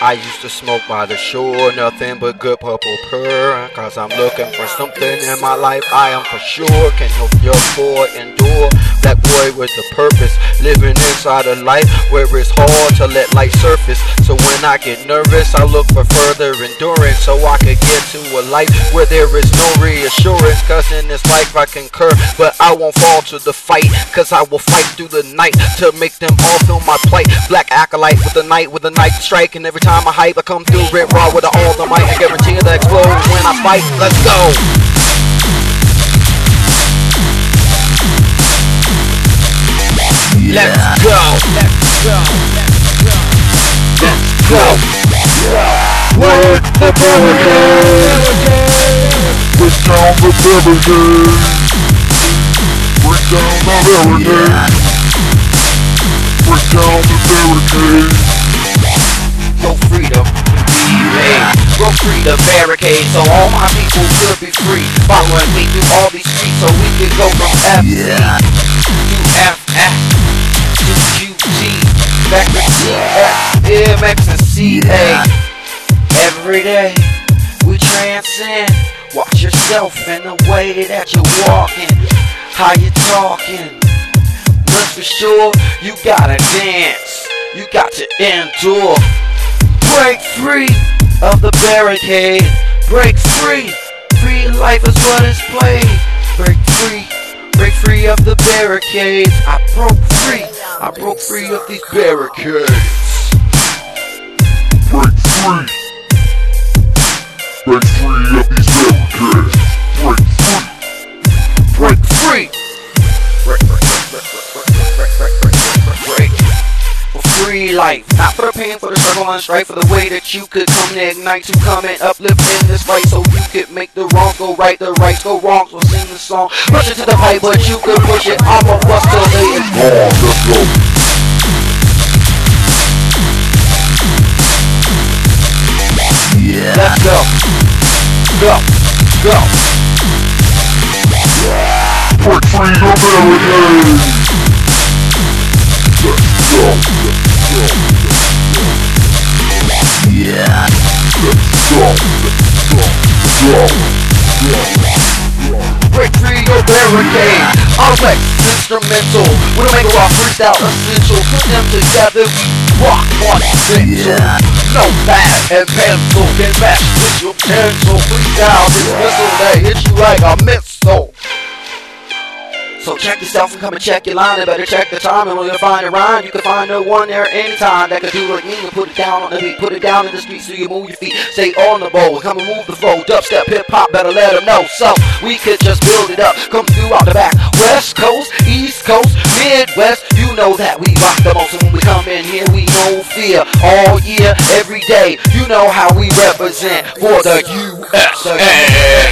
I used to smoke by the shore, nothing but good purple purr. Cause I'm looking for something in my life I am for sure can help your boy endure. That boy with the purpose, living inside a life where it's hard to let light surface. So when I get nervous, I look for further endurance so I can get to a life where there is no reassurance. Cause in this life I concur, but I won't fall to the fight. Cause I will fight through the night to make them all feel my plight. Black acolyte with the night with the night strike, and every time I hype, I come through red raw with all the might. I guarantee that explode when I fight. Let's go. Let's go. Let's go. Let's go. Break the barricade. Break down the barricade. Break down the barricade. Break down the barricade. Go freedom. Hey, go free the barricade so all my people could be free. Following me through all these streets so we could go from F to F F to G back to F and C A. Every day we transcend. Watch yourself in the way that you're walking, how you talking. That's for sure. You gotta dance. You got to endure. Break free of the barricade. Break free. Free life is what is played. Break free. Break free of the barricades. I broke free. I broke free of these barricades. Break free. Break free of these barricades. Free life, not for the pain, for the struggle and strife, for the way that you could come to ignite, to come and uplift in this fight, so you could make the wrongs go right, the rights go wrong. So sing the song, push it to the pipe, but you could push it. Off of us till they is on, let's go. Let's go, go, go. Break free the Break free your barricade. Complex, instrumental. We'll make a rock freestyle essential. Put them together, we rock on essential. No pad and pencil can match with your pencil. Freestyle this missile that hits you like a missile. So check yourself and come and check your line. Better check the time and when you find a rhyme. You can find no one there anytime that can do like me and put it down on the beat. Put it down in the street so you move your feet. Stay on the bowl come and move the flow dubstep hip hop better let them know. So we could just build it up. Come through out the back. West coast east coast midwest. You know that we rock the most. And when we come in here we no fear all year every day. You know how we represent for the USA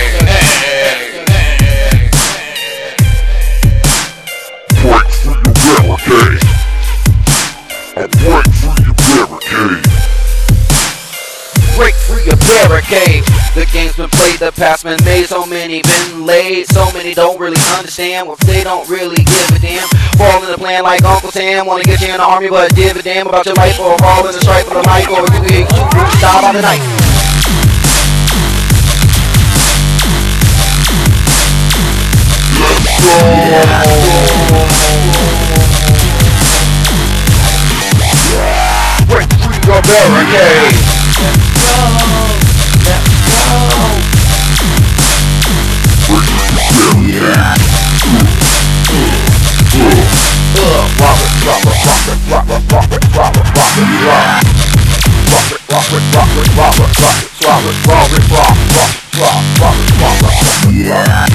barricade. I break free your barricade. break free a barricade. The game's been played, the past been made, so many been laid. So many don't really understand what they don't really give a damn. Fall in the plan like Uncle Sam, wanna get you in the army, but give a damn about your life or fall in the strife for the mic or you hate you style by the night. Break barricade. Yeah.